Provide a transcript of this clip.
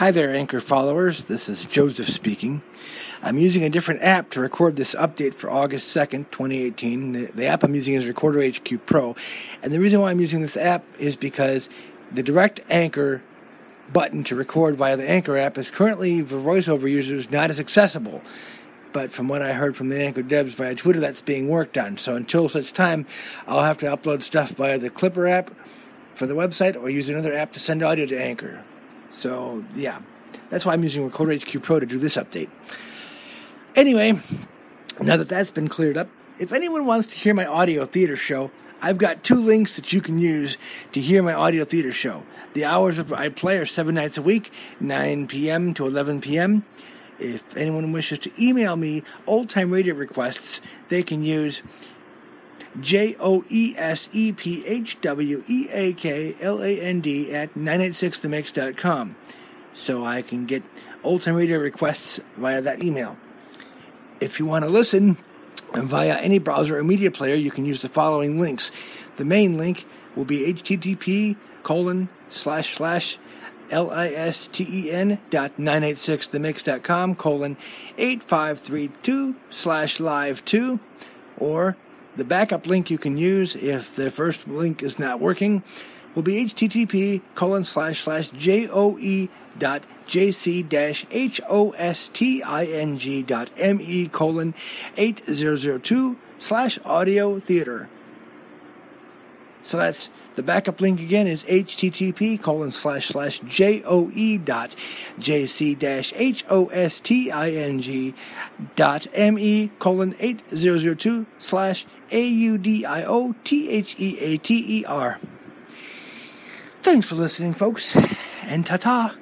Hi there, Anchor followers. This is Joseph speaking. I'm using a different app to record this update for August 2nd, 2018. The, the, app I'm using is Recorder HQ Pro. And the reason why I'm using this app is because the direct Anchor button to record via the Anchor app is currently for voiceover users not as accessible. But from what I heard from the Anchor devs via Twitter, that's being worked on. So until such time, I'll have to upload stuff via the Clipper app for the website or use another app to send audio to Anchor. So, yeah, that's why I'm using Recorder HQ Pro to do this update. Anyway, now that that's been cleared up, if anyone wants to hear my audio theater show, I've got two links that you can use to hear my audio theater show. The hours I play are seven nights a week, 9 p.m. to 11 p.m. If anyone wishes to email me old time radio requests, they can use J O E S E P H W E A K L A N D at 986themix.com. So I can get old time radio requests via that email. If you want to listen via any browser or media player, you can use the following links. The main link will be http colon slash slash L-I-S-T-E-N dot 986themix.com colon 8532 slash live 2 or the backup link you can use if the first link is not working will be http colon slash slash joe dot jc dash hosting dot me colon 8002 slash audio theater. So that's the backup link again is http colon slash slash joe dot jc dash hosting dot me colon 8002 slash a-U-D-I-O-T-H-E-A-T-E-R. Thanks for listening, folks, and ta-ta.